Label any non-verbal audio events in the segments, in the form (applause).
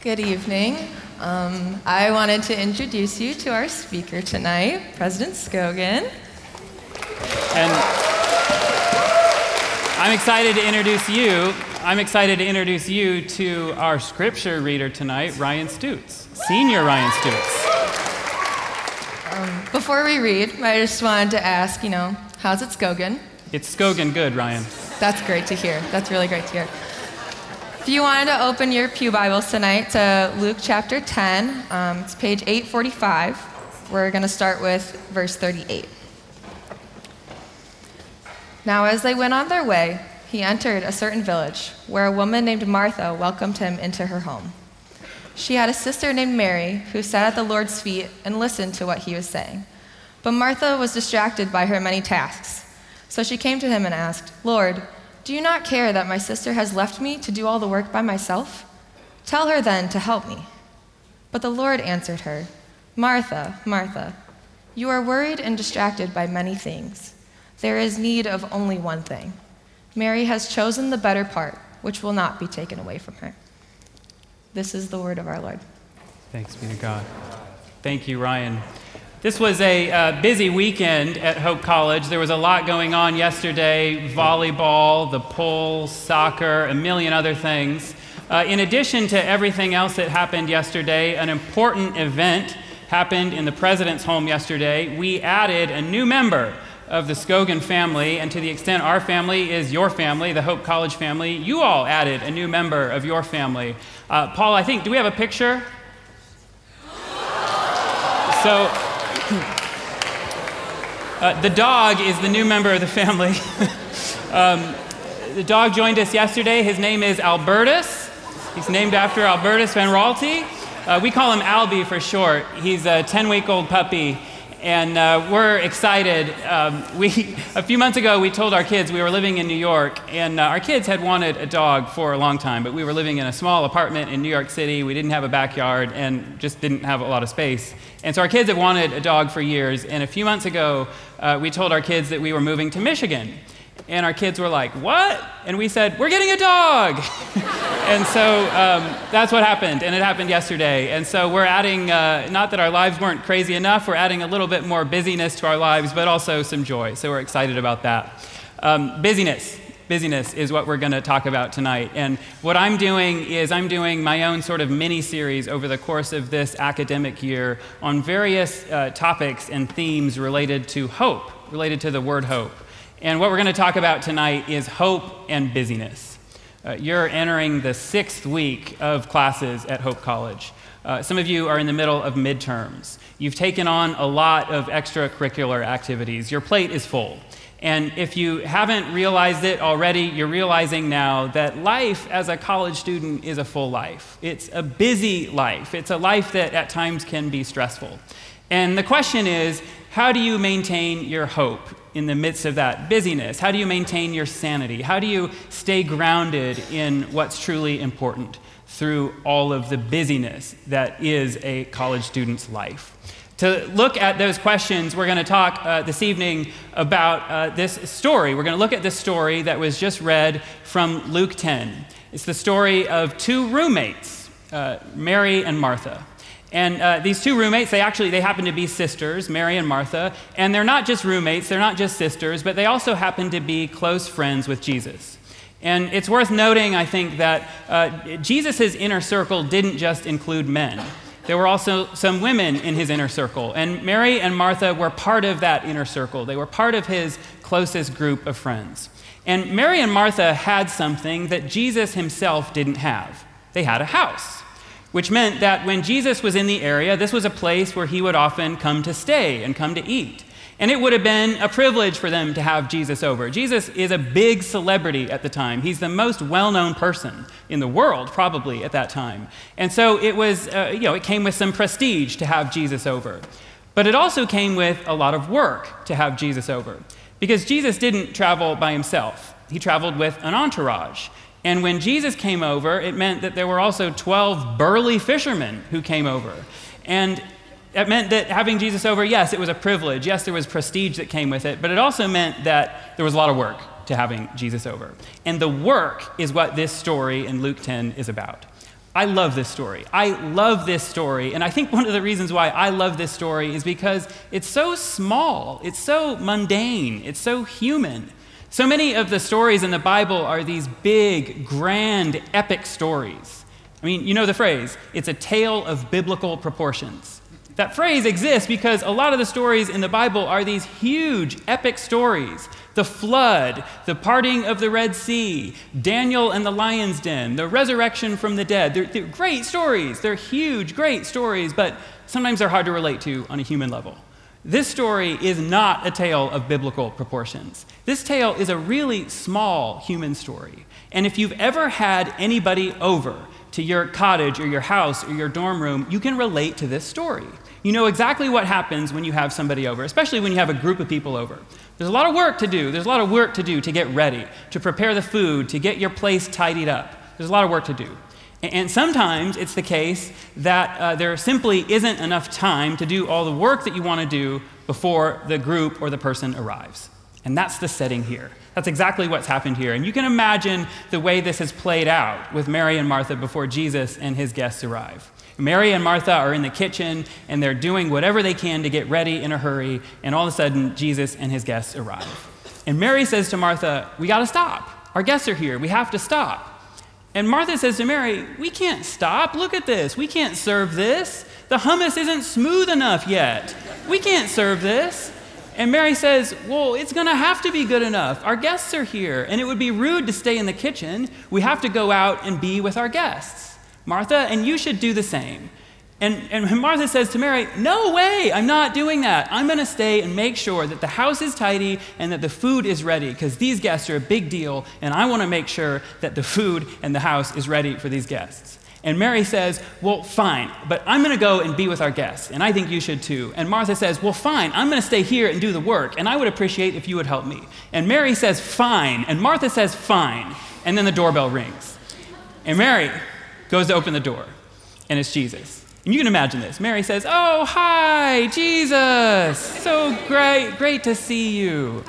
Good evening. Um, I wanted to introduce you to our speaker tonight, President Scogin. And I'm excited to introduce you. I'm excited to introduce you to our scripture reader tonight, Ryan Stutz, Senior Ryan Stutz. Um, before we read, I just wanted to ask, you know, how's it Scogin? It's Scogin good, Ryan. That's great to hear. That's really great to hear. If you wanted to open your Pew Bibles tonight to Luke chapter 10, um, it's page 845. We're going to start with verse 38. Now, as they went on their way, he entered a certain village where a woman named Martha welcomed him into her home. She had a sister named Mary who sat at the Lord's feet and listened to what he was saying. But Martha was distracted by her many tasks. So she came to him and asked, Lord, do you not care that my sister has left me to do all the work by myself? Tell her then to help me. But the Lord answered her, Martha, Martha, you are worried and distracted by many things. There is need of only one thing. Mary has chosen the better part, which will not be taken away from her. This is the word of our Lord. Thanks be to God. Thank you, Ryan. This was a uh, busy weekend at Hope College. There was a lot going on yesterday volleyball, the pool, soccer, a million other things. Uh, in addition to everything else that happened yesterday, an important event happened in the president's home yesterday. We added a new member of the Scogin family, and to the extent our family is your family, the Hope College family, you all added a new member of your family. Uh, Paul, I think, do we have a picture? So, uh, the dog is the new member of the family. (laughs) um, the dog joined us yesterday. His name is Albertus. He's named after Albertus Van Raalte. Uh, we call him Albie for short. He's a 10 week old puppy, and uh, we're excited. Um, we, a few months ago, we told our kids we were living in New York, and uh, our kids had wanted a dog for a long time, but we were living in a small apartment in New York City. We didn't have a backyard and just didn't have a lot of space. And so our kids have wanted a dog for years. And a few months ago, uh, we told our kids that we were moving to Michigan. And our kids were like, What? And we said, We're getting a dog. (laughs) and so um, that's what happened. And it happened yesterday. And so we're adding, uh, not that our lives weren't crazy enough, we're adding a little bit more busyness to our lives, but also some joy. So we're excited about that. Um, busyness busyness is what we're going to talk about tonight. And what I'm doing is I'm doing my own sort of mini series over the course of this academic year on various uh, topics and themes related to hope, related to the word hope. And what we're going to talk about tonight is hope and busyness. Uh, you're entering the sixth week of classes at Hope College. Uh, some of you are in the middle of midterms. You've taken on a lot of extracurricular activities. Your plate is full. And if you haven't realized it already, you're realizing now that life as a college student is a full life. It's a busy life. It's a life that at times can be stressful. And the question is how do you maintain your hope in the midst of that busyness? How do you maintain your sanity? How do you stay grounded in what's truly important through all of the busyness that is a college student's life? To look at those questions, we're going to talk uh, this evening about uh, this story. We're going to look at this story that was just read from Luke 10. It's the story of two roommates, uh, Mary and Martha. And uh, these two roommates, they actually they happen to be sisters, Mary and Martha, and they're not just roommates, they're not just sisters, but they also happen to be close friends with Jesus. And it's worth noting, I think, that uh, Jesus' inner circle didn't just include men. There were also some women in his inner circle, and Mary and Martha were part of that inner circle. They were part of his closest group of friends. And Mary and Martha had something that Jesus himself didn't have they had a house, which meant that when Jesus was in the area, this was a place where he would often come to stay and come to eat. And it would have been a privilege for them to have Jesus over. Jesus is a big celebrity at the time. He's the most well known person in the world, probably, at that time. And so it was, uh, you know, it came with some prestige to have Jesus over. But it also came with a lot of work to have Jesus over. Because Jesus didn't travel by himself, he traveled with an entourage. And when Jesus came over, it meant that there were also 12 burly fishermen who came over. And it meant that having Jesus over, yes, it was a privilege. Yes, there was prestige that came with it, but it also meant that there was a lot of work to having Jesus over. And the work is what this story in Luke 10 is about. I love this story. I love this story. And I think one of the reasons why I love this story is because it's so small, it's so mundane, it's so human. So many of the stories in the Bible are these big, grand, epic stories. I mean, you know the phrase, it's a tale of biblical proportions. That phrase exists because a lot of the stories in the Bible are these huge, epic stories the flood, the parting of the Red Sea, Daniel and the lion's den, the resurrection from the dead. They're, they're, great stories. They're huge, great stories, but sometimes they're hard to relate to on a human level. This story is not a tale of biblical proportions. This tale is a really small human story. And if you've ever had anybody over to your cottage or your house or your dorm room, you can relate to this story. You know exactly what happens when you have somebody over, especially when you have a group of people over. There's a lot of work to do. There's a lot of work to do to get ready, to prepare the food, to get your place tidied up. There's a lot of work to do. And sometimes it's the case that uh, there simply isn't enough time to do all the work that you want to do before the group or the person arrives. And that's the setting here. That's exactly what's happened here. And you can imagine the way this has played out with Mary and Martha before Jesus and his guests arrive. Mary and Martha are in the kitchen and they're doing whatever they can to get ready in a hurry, and all of a sudden, Jesus and his guests arrive. And Mary says to Martha, We got to stop. Our guests are here. We have to stop. And Martha says to Mary, We can't stop. Look at this. We can't serve this. The hummus isn't smooth enough yet. We can't serve this. And Mary says, Well, it's going to have to be good enough. Our guests are here, and it would be rude to stay in the kitchen. We have to go out and be with our guests. Martha, and you should do the same. And, and Martha says to Mary, No way, I'm not doing that. I'm going to stay and make sure that the house is tidy and that the food is ready because these guests are a big deal, and I want to make sure that the food and the house is ready for these guests. And Mary says, Well, fine, but I'm going to go and be with our guests, and I think you should too. And Martha says, Well, fine, I'm going to stay here and do the work, and I would appreciate if you would help me. And Mary says, Fine, and Martha says, Fine. And then the doorbell rings. And Mary, goes to open the door, and it's Jesus. And you can imagine this. Mary says, Oh, hi, Jesus. So great, great to see you.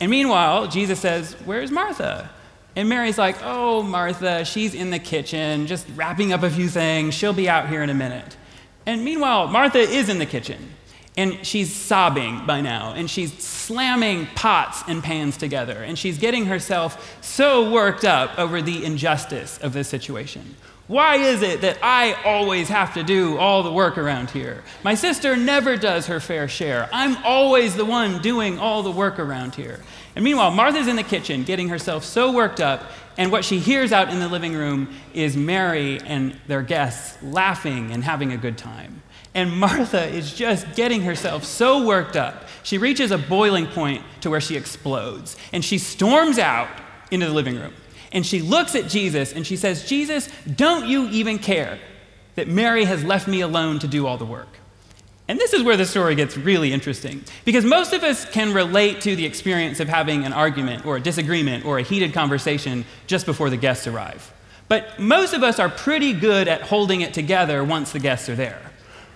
And meanwhile, Jesus says, Where's Martha? And Mary's like, Oh, Martha, she's in the kitchen, just wrapping up a few things. She'll be out here in a minute. And meanwhile, Martha is in the kitchen. And she's sobbing by now, and she's slamming pots and pans together, and she's getting herself so worked up over the injustice of this situation. Why is it that I always have to do all the work around here? My sister never does her fair share. I'm always the one doing all the work around here. And meanwhile, Martha's in the kitchen getting herself so worked up, and what she hears out in the living room is Mary and their guests laughing and having a good time. And (laughs) Martha is just getting herself so worked up. She reaches a boiling point to where she explodes. And she storms out into the living room. And she looks at Jesus and she says, Jesus, don't you even care that Mary has left me alone to do all the work? And this is where the story gets really interesting. Because most of us can relate to the experience of having an argument or a disagreement or a heated conversation just before the guests arrive. But most of us are pretty good at holding it together once the guests are there.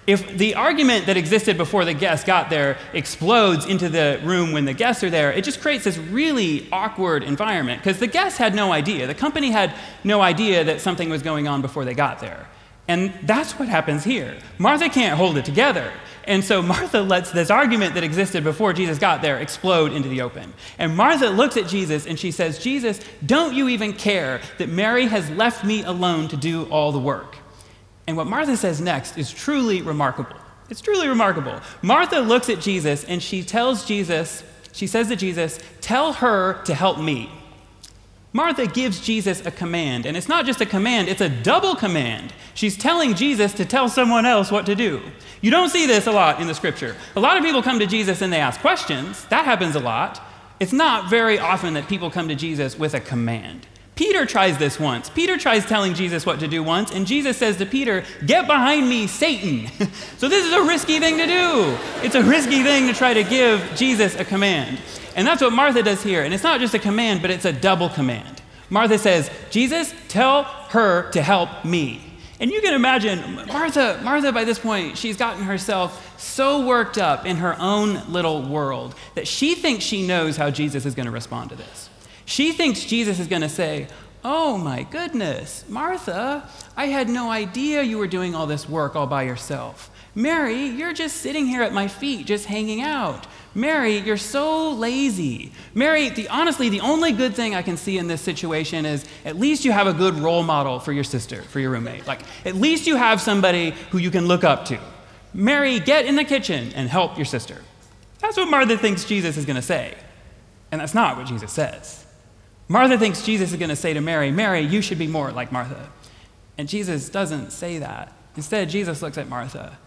If the argument that existed before the guests got there explodes into the room when the guests are there, it just creates this really awkward environment because the guests had no idea. The company had no idea that something was going on before they got there. And that's what happens here. Martha can't hold it together. And so (laughs) Martha lets this argument that existed before Jesus got there explode into the open. And Martha looks at Jesus and she says, Jesus, don't you even care that Mary has left me alone to do all the work? And what Martha says next is truly remarkable. It's truly remarkable. Martha looks at Jesus and she tells Jesus, she says to Jesus, Tell her to help me. Martha gives Jesus a command, and it's not just a command, it's a double command. She's telling Jesus to tell someone else what to do. You don't see this a lot in the scripture. A lot of people come to Jesus and they ask questions. That happens a lot. It's not very often that people come to Jesus with a command. Peter tries this once. Peter tries telling Jesus what to do once, and Jesus says to Peter, Get behind me, Satan. (laughs) so this is a risky thing to do. It's a risky thing to try to give Jesus a command. And that's what Martha does here. And it's not just a command, but it's a double command. Martha says, Jesus, tell her to help me. And you can imagine Martha, Martha by this point, she's gotten herself so worked up in her own little world that she thinks she knows how Jesus is going to respond to this. She thinks Jesus is going to say, Oh my goodness, Martha, I had no idea you were doing all this work all by yourself. Mary, you're just sitting here at my feet, just hanging out. Mary, you're so lazy. Mary, the, honestly, the only good thing I can see in this situation is at least you have a good role model for your sister, for your roommate. Like, at least you have somebody who you can look up to. Mary, get in the kitchen and help your sister. That's what Martha thinks Jesus is going to say. And that's not what Jesus says. Martha thinks Jesus is going to say to Mary, Mary, you should be more like Martha. And Jesus doesn't say that. Instead, Jesus looks at Martha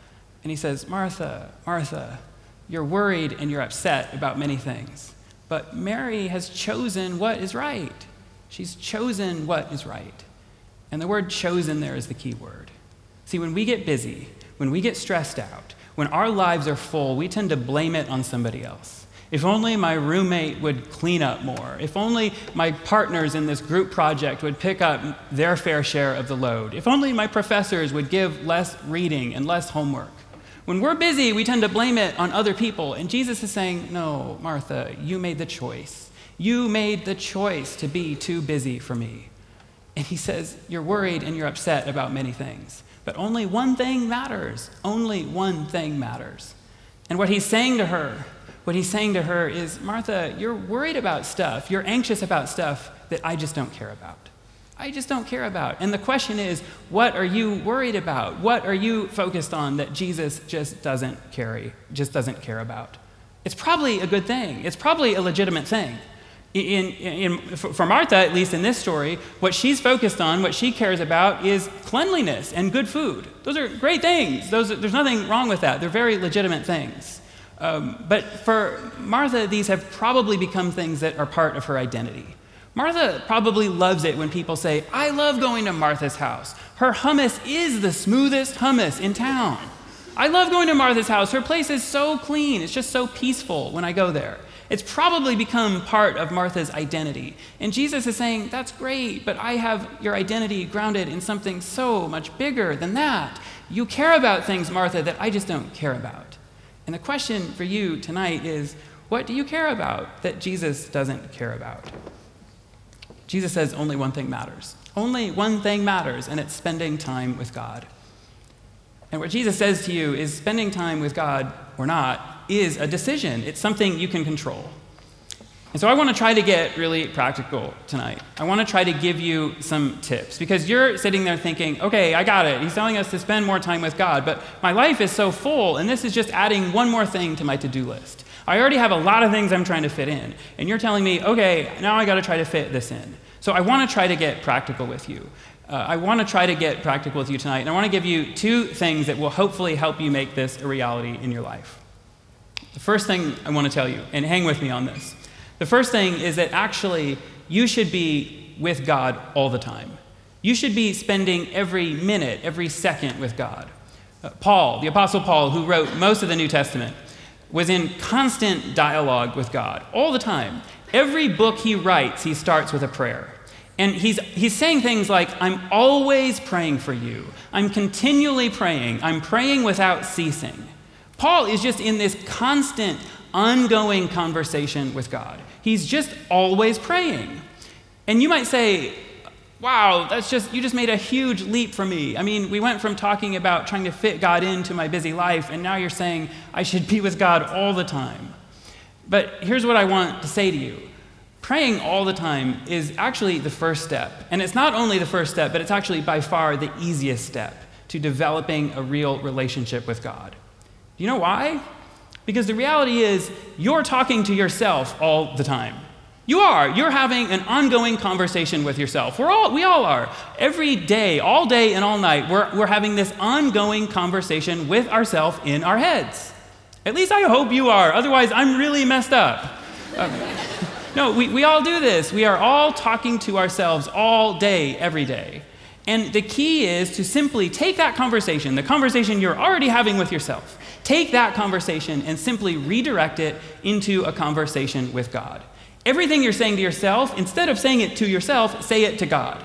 and he says, Martha, Martha, you're worried and you're upset about many things. But Mary has chosen what is right. She's chosen what is right. And the word chosen there is the key word. See, when we get busy, when we get stressed out, when our lives are full, we tend to blame it on somebody else. If only my roommate would clean up more. If only my partners in this group project would pick up their fair share of the load. If only my professors would give less reading and less homework. When we're busy, we tend to blame it on other people. And Jesus is saying, No, Martha, you made the choice. You made the choice to be too busy for me. And he says, You're worried and you're upset about many things. But only one thing matters. Only one thing matters. And what he's saying to her, what he's saying to her is, Martha, you're worried about stuff. You're anxious about stuff that I just don't care about. I just don't care about. And the question is, what are you worried about? What are you focused on that Jesus just doesn't carry, just doesn't care about? It's probably a good thing. It's probably a legitimate thing. In, in, for Martha, at least in this story, what she's focused on, what she cares about, is cleanliness and good food. Those are great things. Those, there's nothing wrong with that. They're very legitimate things. Um, but for Martha, these have probably become things that are part of her identity. Martha probably loves it when people say, I love going to Martha's house. Her hummus is the smoothest hummus in town. I love going to Martha's house. Her place is so clean. It's just so peaceful when I go there. It's probably become part of Martha's identity. And Jesus is saying, That's great, but I have your identity grounded in something so much bigger than that. You care about things, Martha, that I just don't care about. And the question for you tonight is, What do you care about that Jesus doesn't care about? Jesus says only one thing matters. Only one thing matters, and it's spending time with God. And what Jesus says to you is spending time with God or not is a decision, it's something you can control. And so I want to try to get really practical tonight. I want to try to give you some tips because you're sitting there thinking, okay, I got it. He's telling us to spend more time with God, but my life is so full, and this is just adding one more thing to my to do list. I already have a lot of things I'm trying to fit in. And you're telling me, okay, now I got to try to fit this in. So I want to try to get practical with you. Uh, I want to try to get practical with you tonight. And I want to give you two things that will hopefully help you make this a reality in your life. The first thing I want to tell you, and hang with me on this. The first thing is that actually you should be with God all the time. You should be spending every minute, every second with God. Uh, Paul, the Apostle Paul, who wrote most of the New Testament, was in constant dialogue with God all the time. Every book he writes, he starts with a prayer. And he's, he's saying things like, I'm always praying for you. I'm continually praying. I'm praying without ceasing. Paul is just in this constant, ongoing conversation with God. He's just always praying. And you might say, wow, that's just, you just made a huge leap for me. I mean, we went from talking about trying to fit God into my busy life, and now you're saying I should be with God all the time. But here's what I want to say to you praying all the time is actually the first step. And it's not only the first step, but it's actually by far the easiest step to developing a real relationship with God. Do you know why? Because the reality is, you're talking to yourself all the time. You are. You're having an ongoing conversation with yourself. We're all, we all are. Every day, all day and all night, we're, we're having this ongoing conversation with ourselves in our heads. At least I hope you are. Otherwise, I'm really messed up. Um, (laughs) no, we, we all do this. We are all talking to ourselves all day, every day. And the key is to simply take that conversation, the conversation you're already having with yourself, take that conversation and simply redirect it into a conversation with God. Everything you're saying to yourself, instead of saying it to yourself, say it to God.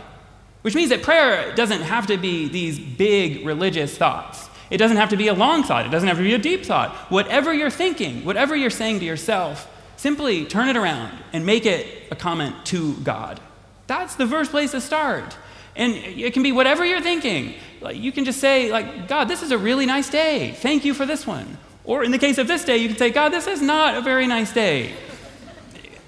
Which means that prayer doesn't have to be these big religious thoughts. It doesn't have to be a long thought, it doesn't have to be a deep thought. Whatever you're thinking, whatever you're saying to yourself, simply turn it around and make it a comment to God. That's the first place to start. And it can be whatever you're thinking. Like you can just say, like, God, this is a really nice day. Thank you for this one. Or in the case of this day, you can say, God, this is not a very nice day.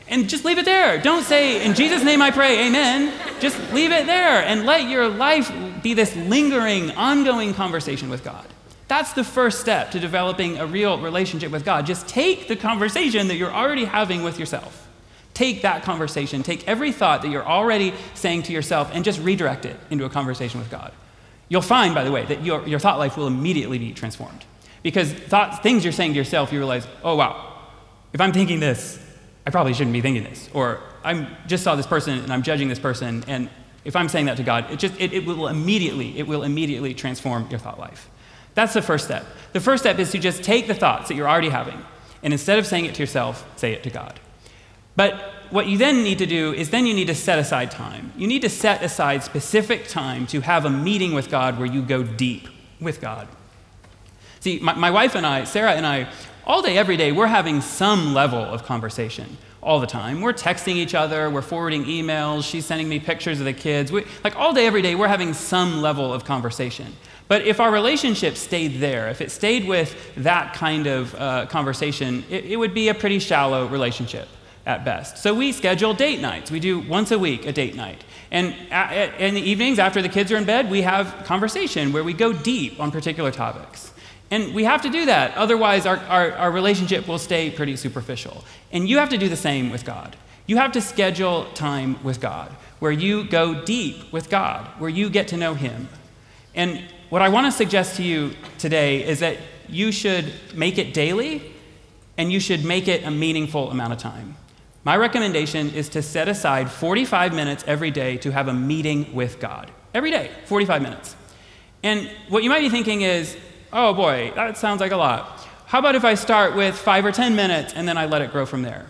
And just leave it there. Don't say, in Jesus' name I pray, amen. Just leave it there and let your life be this lingering, ongoing conversation with God. That's the first step to developing a real relationship with God. Just take the conversation that you're already having with yourself. Take that conversation, take every thought that you're already saying to yourself, and just redirect it into a conversation with God. You'll find, by the way, that your, your thought life will immediately be transformed. Because thoughts, things you're saying to yourself, you realize, oh, wow, if I'm thinking this, I probably shouldn't be thinking this. Or I just saw this person and I'm judging this person, and if I'm saying that to God, it just it, it will immediately, it will immediately transform your thought life. That's the first step. The first step is to just take the thoughts that you're already having, and instead of saying it to yourself, say it to God. But what you then need to do is then you need to set aside time. You need to set aside specific time to have a meeting with God where you go deep with God. See, my, my wife and I, Sarah and I, all day, every day, we're having some level of conversation all the time. We're texting each other, we're forwarding emails, she's sending me pictures of the kids. We, like all day, every day, we're having some level of conversation. But if our relationship stayed there, if it stayed with that kind of uh, conversation, it, it would be a pretty shallow relationship at best. So we schedule date nights. We do once a week a date night. And in the evenings after the kids are in bed, we have conversation where we go deep on particular topics. And we have to do that. Otherwise, our, our, our, relationship will stay pretty superficial. And you have to do the same with God. You have to schedule time with God where you go deep with God, where you get to know Him. And what I want to suggest to you today is that you should make it daily and you should make it a meaningful amount of time. My recommendation is to set aside 45 minutes every day to have a meeting with God. Every day, 45 minutes. And what you might be thinking is, oh boy, that sounds like a lot. How about if I start with five or 10 minutes and then I let it grow from there?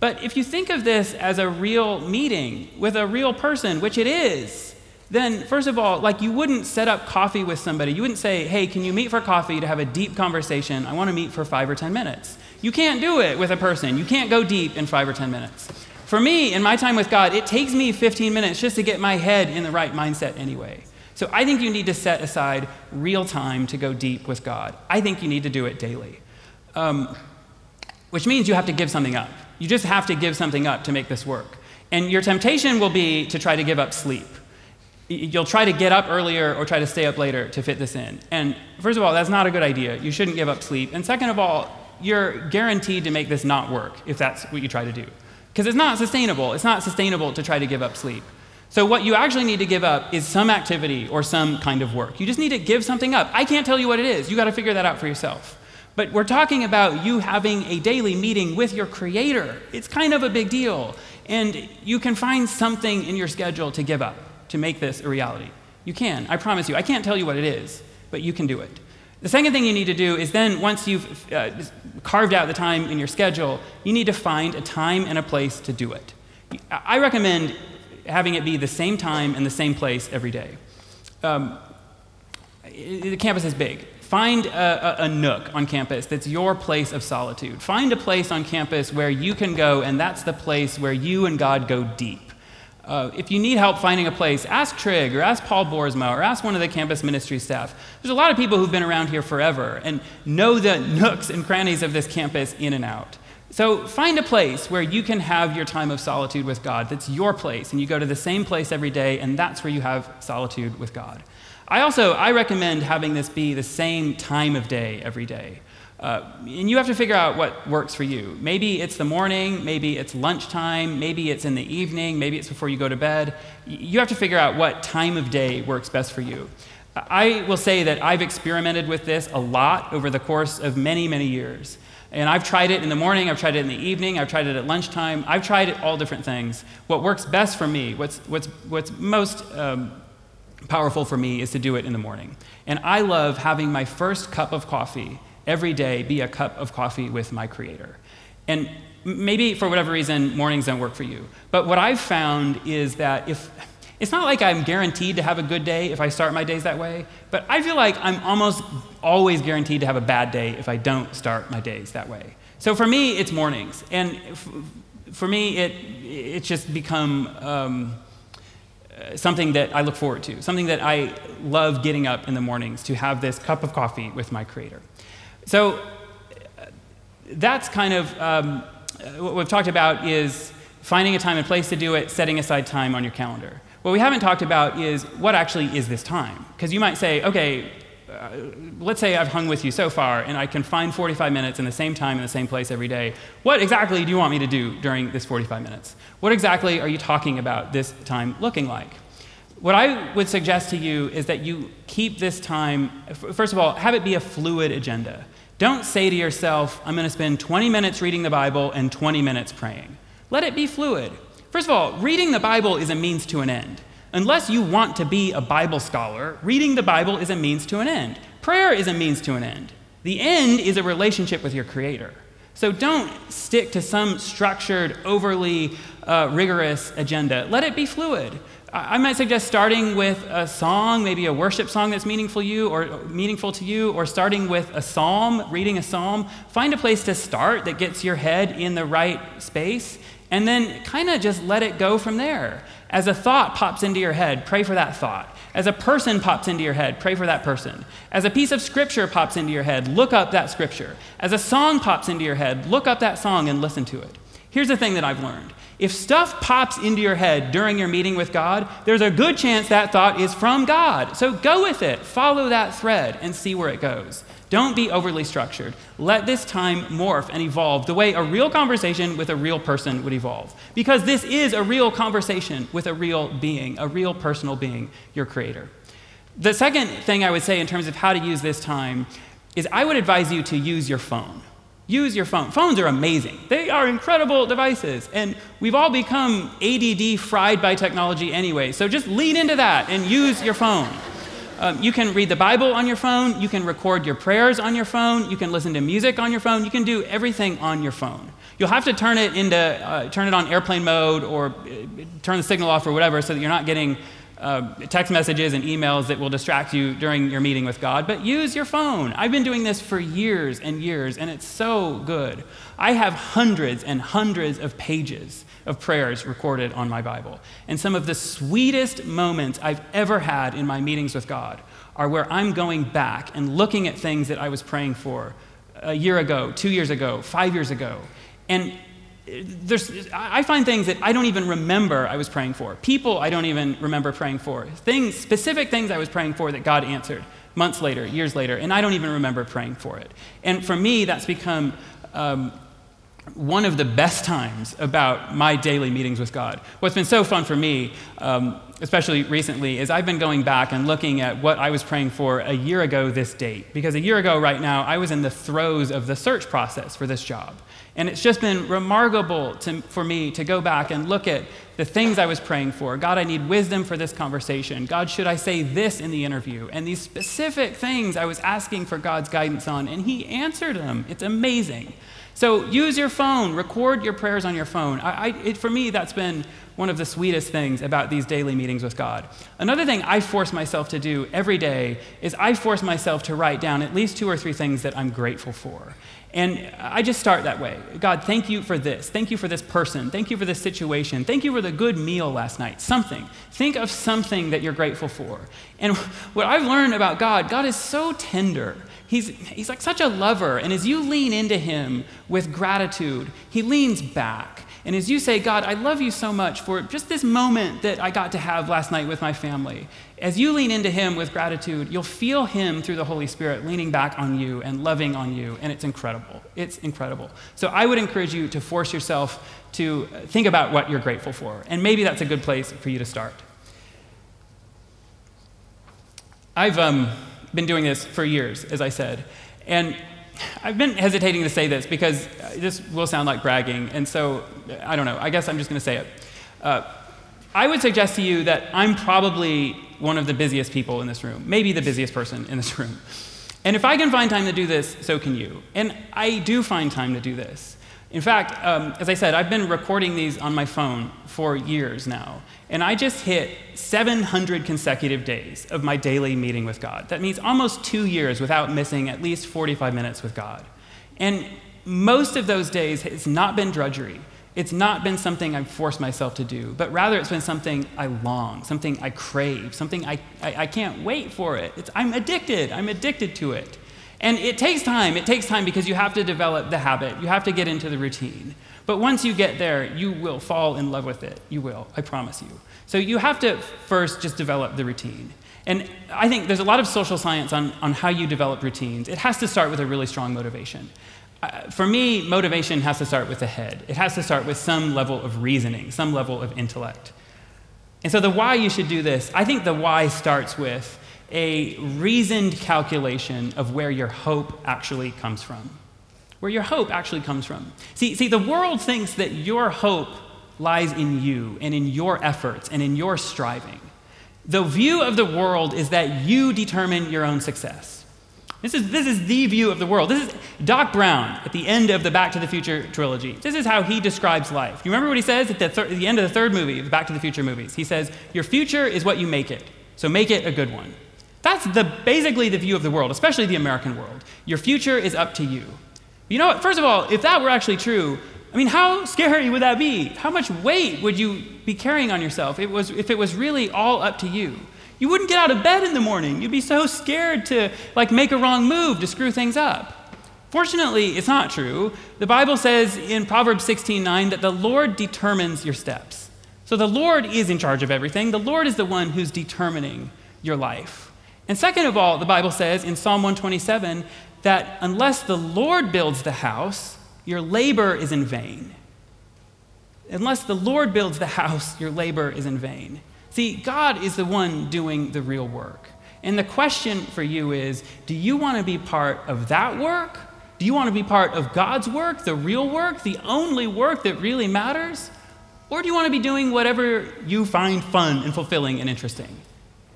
But if you think of this as a real meeting with a real person, which it is, then first of all, like you wouldn't set up coffee with somebody. You wouldn't say, hey, can you meet for coffee to have a deep conversation? I want to meet for five or 10 minutes. You can't do it with a person. You can't go deep in five or 10 minutes. For me, in my time with God, it takes me 15 minutes just to get my head in the right mindset anyway. So I think you need to set aside real time to go deep with God. I think you need to do it daily, um, which means you have to give something up. You just have to give something up to make this work. And your temptation will be to try to give up sleep. You'll try to get up earlier or try to stay up later to fit this in. And first of all, that's not a good idea. You shouldn't give up sleep. And second of all, you're guaranteed to make this not work if that's what you try to do. Because it's not sustainable. It's not sustainable to try to give up sleep. So, what you actually need to give up is some activity or some kind of work. You just need to give something up. I can't tell you what it is. You got to figure that out for yourself. But we're talking about you having a daily meeting with your Creator. It's kind of a big deal. And you can find something in your schedule to give up to make this a reality. You can, I promise you. I can't tell you what it is, but you can do it. The second thing you need to do is then, once you've uh, carved out the time in your schedule, you need to find a time and a place to do it. I recommend having it be the same time and the same place every day. Um, the campus is big. Find a, a, a, nook on campus that's your place of solitude. Find a place on campus where you can go, and that's the place where you and God go deep. Uh, if you need help finding a place, ask Trig or ask Paul Boersma or ask one of the campus ministry staff. There's a lot of people who've been around here forever and know the nooks and crannies of this campus in and out. So find a place where you can have your time of solitude with God. That's your place, and you go to the same place every day, and that's where you have solitude with God. I also I recommend having this be the same time of day every day. Uh, and you have to figure out what works for you. Maybe it's the morning, maybe it's lunchtime, maybe it's in the evening, maybe it's before you go to bed. You have to figure out what time of day works best for you. I will say that I've experimented with this a lot over the course of many, many years. And I've tried it in the morning, I've tried it in the evening, I've tried it at lunchtime, I've tried it all different things. What works best for me, what's, what's, what's most um, powerful for me, is to do it in the morning. And I love having my first cup of coffee every day be a cup of coffee with my Creator. And maybe for whatever reason, mornings don't work for you. But what I've found is that if it's not like I'm guaranteed to have a good day if I start my days that way, but I feel like I'm almost always guaranteed to have a bad day if I don't start my days that way. So for me, it's mornings. And for me, it, it's just become. Um, uh, something that I look forward to, something that I love getting up in the mornings to have this cup of coffee with my Creator. So uh, that's kind of um, what we've talked about is finding a time and place to do it, setting aside time on your calendar. What we haven't talked about is what actually is this time? Because you might say, okay, uh, let's say I've hung with you so far and I can find 45 minutes in the same time in the same place every day. What exactly do you want me to do during this 45 minutes? What exactly are you talking about this time looking like? What I would suggest to you is that you keep this time, first of all, have it be a fluid agenda. Don't say to yourself, I'm going to spend 20 minutes reading the Bible and 20 minutes praying. Let it be fluid. First of all, reading the Bible is a means to an end. Unless you want to be a Bible scholar, reading the Bible is a means to an end. Prayer is a means to an end. The end is a relationship with your Creator. So don't stick to some structured, overly uh, rigorous agenda. Let it be fluid. I might suggest starting with a song, maybe a worship song that's meaningful you or meaningful to you, or starting with a psalm, reading a psalm. Find a place to start that gets your head in the right space, and then kind of just let it go from there. As a thought pops into your head, pray for that thought. As a person pops into your head, pray for that person. As a piece of scripture pops into your head, look up that scripture. As a song pops into your head, look up that song and listen to it. Here's the thing that I've learned if stuff pops into your head during your meeting with God, there's a good chance that thought is from God. So go with it, follow that thread, and see where it goes. Don't be overly structured. Let this time morph and evolve the way a real conversation with a real person would evolve. Because this is a real conversation with a real being, a real personal being, your creator. The second thing I would say in terms of how to use this time is I would advise you to use your phone. Use your phone. Phones are amazing. They are incredible devices. And we've all become ADD fried by technology anyway. So just lean into that and use your phone. Um, you can read the Bible on your phone. You can record your prayers on your phone. You can listen to music on your phone. You can do everything on your phone. You'll have to turn it into uh, turn it on airplane mode or uh, turn the signal off or whatever, so that you're not getting uh, text messages and emails that will distract you during your meeting with God. But use your phone. I've been doing this for years and years, and it's so good. I have hundreds and hundreds of pages of prayers recorded on my Bible. And some of the sweetest moments I've ever had in my meetings with God are where I'm going back and looking at things that I was praying for a year ago, two years ago, five years ago. And there's, I find things that I don't even remember I was praying for. People I don't even remember praying for. Things, specific things I was praying for that God answered months later, years later, and I don't even remember praying for it. And for me, that's become um, one of the best times about my daily meetings with God. What's been so fun for me, um, especially recently, is I've been going back and looking at what I was praying for a year ago this date. Because a year ago, right now, I was in the throes of the search process for this job. And it's just been remarkable to, for me to go back and look at the things I was praying for. God, I need wisdom for this conversation. God, should I say this in the interview? And these specific things I was asking for God's guidance on, and He answered them. It's amazing. So use your phone, record your prayers on your phone. I, I, it, for me, that's been one of the sweetest things about these daily meetings with God. Another thing I force myself to do every day is I force myself to write down at least two or three things that I'm grateful for. And I just start that way. God, thank you for this. Thank you for this person. Thank you for this situation. Thank you for the good meal last night. Something. Think of something that you're grateful for. And (laughs) what I've learned about God, God is so tender. He's, he's like such a lover. And as you lean into him with gratitude, he leans back. And as you say, God, I love you so much for just this moment that I got to have last night with my family, as you lean into Him with gratitude, you'll feel Him through the Holy Spirit leaning back on you and loving on you, and it's incredible. It's incredible. So I would encourage you to force yourself to think about what you're grateful for, and maybe that's a good place for you to start. I've um, been doing this for years, as I said, and I've been hesitating to say this because this will sound like bragging, and so I don't know. I guess I'm just going to say it. Uh, I would suggest to you that I'm probably one of the busiest people in this room, maybe the busiest person in this room. And if I can find time to do this, so can you. And I do find time to do this. In fact, um, as I said, I've been recording these on my phone for years now. And I just hit 700 consecutive days of my daily meeting with God. That means almost two years without missing at least 45 minutes with God. And most of those days, it's not been drudgery. It's not been something I've forced myself to do, but rather it's been something I long, something I crave, something I, I, I can't wait for it. It's, I'm addicted. I'm addicted to it. And it takes time. It takes time because you have to develop the habit, you have to get into the routine. But once you get there, you will fall in love with it. You will, I promise you. So you have to first just develop the routine. And I think there's a lot of social science on, on how you develop routines. It has to start with a really strong motivation. Uh, for me, motivation has to start with the head. It has to start with some level of reasoning, some level of intellect. And so, the why you should do this, I think the why starts with a reasoned calculation of where your hope actually comes from. Where your hope actually comes from. See, see, the world thinks that your hope lies in you and in your efforts and in your striving. The view of the world is that you determine your own success. This is, this is the view of the world. This is Doc Brown at the end of the Back to the Future trilogy. This is how he describes life. You remember what he says at the, thir- at the end of the third movie, the Back to the Future movies? He says, Your future is what you make it, so make it a good one. That's the, basically the view of the world, especially the American world. Your future is up to you. You know what? First of all, if that were actually true, I mean, how scary would that be? How much weight would you be carrying on yourself it was, if it was really all up to you? You wouldn't get out of bed in the morning. You'd be so scared to like make a wrong move to screw things up. Fortunately, it's not true. The Bible says in Proverbs 16:9 that the Lord determines your steps. So the Lord is in charge of everything. The Lord is the one who's determining your life. And second of all, the Bible says in Psalm 127 that unless the Lord builds the house, your labor is in vain. Unless the Lord builds the house, your labor is in vain. See, God is the one doing the real work. And the question for you is do you want to be part of that work? Do you want to be part of God's work, the real work, the only work that really matters? Or do you want to be doing whatever you find fun and fulfilling and interesting?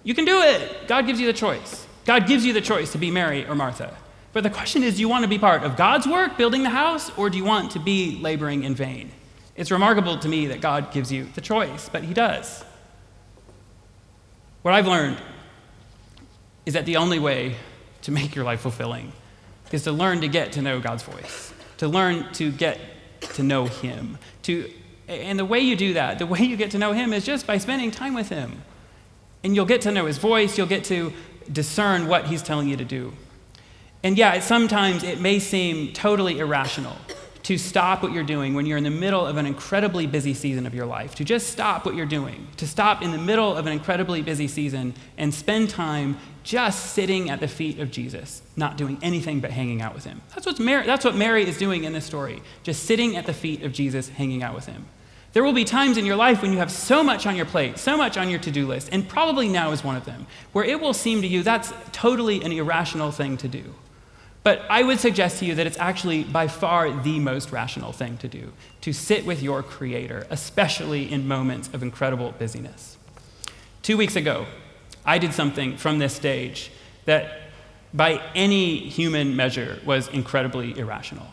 You can do it. God gives you the choice. God gives you the choice to be Mary or Martha. But the question is do you want to be part of God's work, building the house, or do you want to be laboring in vain? It's remarkable to me that God gives you the choice, but He does. What I've learned is that the only way to make your life fulfilling is to learn to get to know God's voice, to learn to get to know Him. To, and the way you do that, the way you get to know Him is just by spending time with Him. And you'll get to know His voice, you'll get to discern what He's telling you to do. And yeah, sometimes it may seem totally irrational to stop what you're doing when you're in the middle of an incredibly busy season of your life, to just stop what you're doing, to stop in the middle of an incredibly busy season and spend time just sitting at the feet of Jesus, not doing anything but hanging out with him. That's, what's Mary, that's what Mary is doing in this story, just sitting at the feet of Jesus, hanging out with him. There will be times in your life when you have so much on your plate, so much on your to do list, and probably now is one of them, where it will seem to you that's totally an irrational thing to do. But I would suggest to you that it's actually by far the most rational thing to do to sit with your Creator, especially in moments of incredible busyness. Two weeks ago, I did something from this stage that, by any human measure, was incredibly irrational.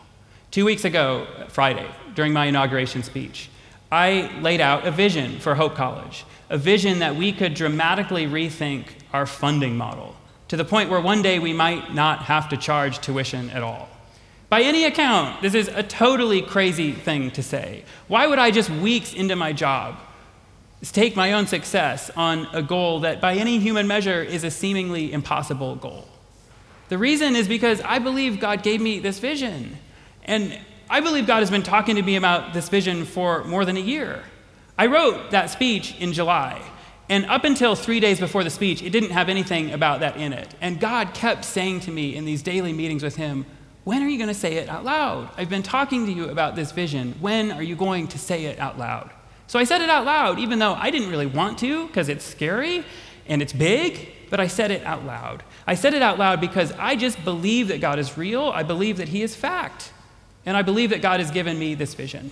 Two weeks ago, Friday, during my inauguration speech, I laid out a vision for Hope College, a vision that we could dramatically rethink our funding model to the point where one day we might not have to charge tuition at all. By any account, this is a totally crazy thing to say. Why would I just weeks into my job stake my own success on a goal that, by any human measure, is a seemingly impossible goal? The reason is because I believe God gave me this vision. And I believe God has been talking to me about this vision for more than a year. I wrote that speech in July. And up until three days before the speech, it didn't have anything about that in it. And God kept saying to me in these daily meetings with Him, When are you going to say it out loud? I've been talking to you about this vision. When are you going to say it out loud? So I said it out loud, even though I didn't really want to, because it's scary and it's big, but I said it out loud. I said it out loud because I just believe that God is real. I believe that He is fact. And I believe that God has given me this vision.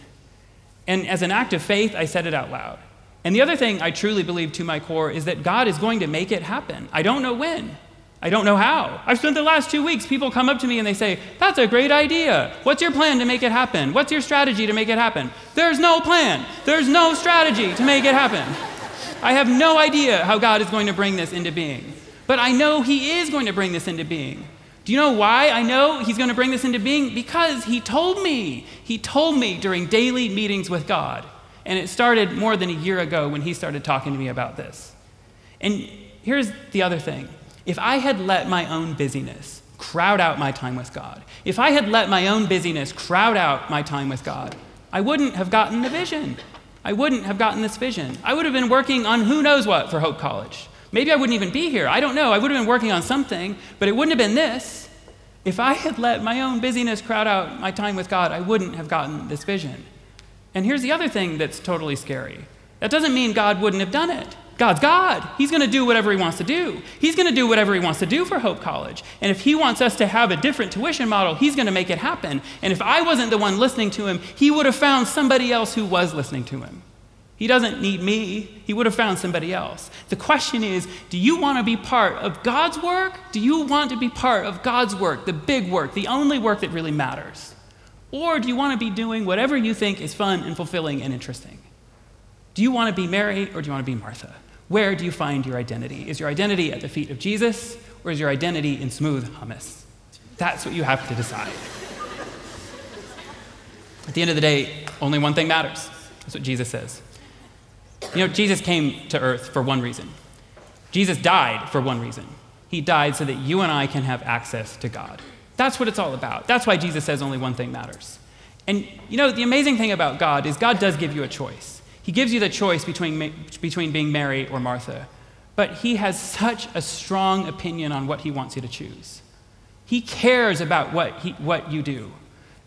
And as an act of faith, I said it out loud. And the other thing I truly believe to my core is that God is going to make it happen. I don't know when. I don't know how. I've spent the last two weeks, people come up to me and they say, That's a great idea. What's your plan to make it happen? What's your strategy to make it happen? There's no plan. There's no strategy to make it happen. I have no idea how God is going to bring this into being. But I know He is going to bring this into being. Do you know why I know he's going to bring this into being? Because he told me. He told me during daily meetings with God. And it started more than a year ago when he started talking to me about this. And here's the other thing if I had let my own busyness crowd out my time with God, if I had let my own busyness crowd out my time with God, I wouldn't have gotten the vision. I wouldn't have gotten this vision. I would have been working on who knows what for Hope College. Maybe I wouldn't even be here. I don't know. I would have been working on something, but it wouldn't have been this. If I had let my own busyness crowd out my time with God, I wouldn't have gotten this vision. And here's the other thing that's totally scary that doesn't mean God wouldn't have done it. God's God. He's going to do whatever He wants to do. He's going to do whatever He wants to do for Hope College. And if He wants us to have a different tuition model, He's going to make it happen. And if I wasn't the one listening to Him, He would have found somebody else who was listening to Him. He doesn't need me, He would have found somebody else. The question is do you want to be part of God's work? Do you want to be part of God's work, the big work, the only work that really matters? Or do you want to be doing whatever you think is fun and fulfilling and interesting? Do you want to be Mary or do you want to be Martha? Where do you find your identity? Is your identity at the feet of Jesus or is your identity in smooth hummus? That's what you have to decide. At the end of the day, only one thing matters. That's what Jesus says. You know, Jesus came to earth for one reason. Jesus died for one reason. He died so that you and I can have access to God. That's what it's all about. That's why Jesus says only one thing matters. And you know, the amazing thing about God is God does give you a choice. He gives you the choice between, between being Mary or Martha. But he has such a strong opinion on what he wants you to choose. He cares about what, he, what you do.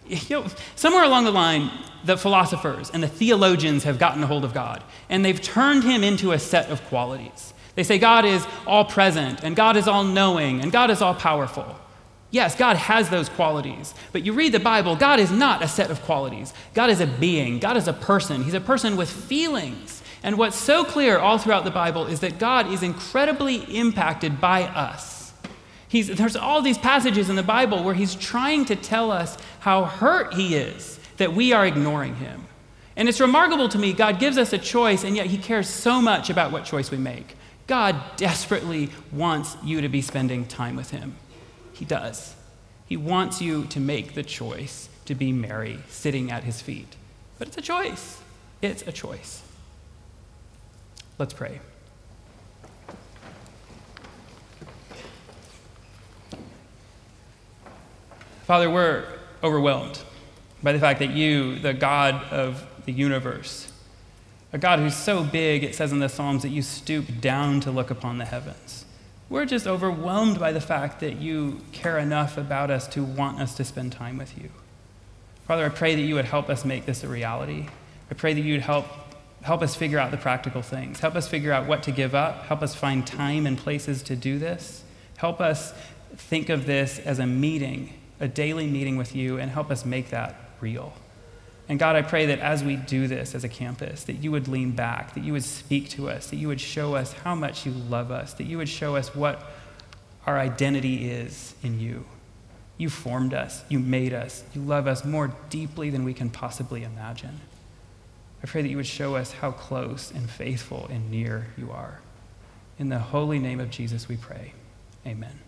(laughs) You know, somewhere along the line, the philosophers and the theologians have gotten a hold of God, and they've turned him into a set of qualities. They say God is all present, and God is all knowing, and God is all powerful. Yes, God has those qualities. But you read the Bible, God is not a set of qualities. God is a being, God is a person. He's a person with feelings. And what's so clear all throughout the Bible is that God is incredibly impacted by us. He's, there's all these passages in the Bible where he's trying to tell us how hurt he is that we are ignoring him. And it's remarkable to me, God gives us a choice, and yet he cares so much about what choice we make. God desperately wants you to be spending time with him. He does. He wants you to make the choice to be Mary sitting at his feet. But it's a choice. It's a choice. Let's pray. Father, we're overwhelmed by the fact that you, the God of the universe, a God who's so big, it says in the Psalms, that you stoop down to look upon the heavens. We're just overwhelmed by the fact that you care enough about us to want us to spend time with you. Father, I pray that you would help us make this a reality. I pray that you'd help, help us figure out the practical things. Help us figure out what to give up. Help us find time and places to do this. Help us think of this as a meeting, a daily meeting with you, and help us make that real. And God, I pray that as we do this as a campus, that you would lean back, that you would speak to us, that you would show us how much you love us, that you would show us what our identity is in you. You formed us, you made us, you love us more deeply than we can possibly imagine. I pray that you would show us how close and faithful and near you are. In the holy name of Jesus, we pray. Amen.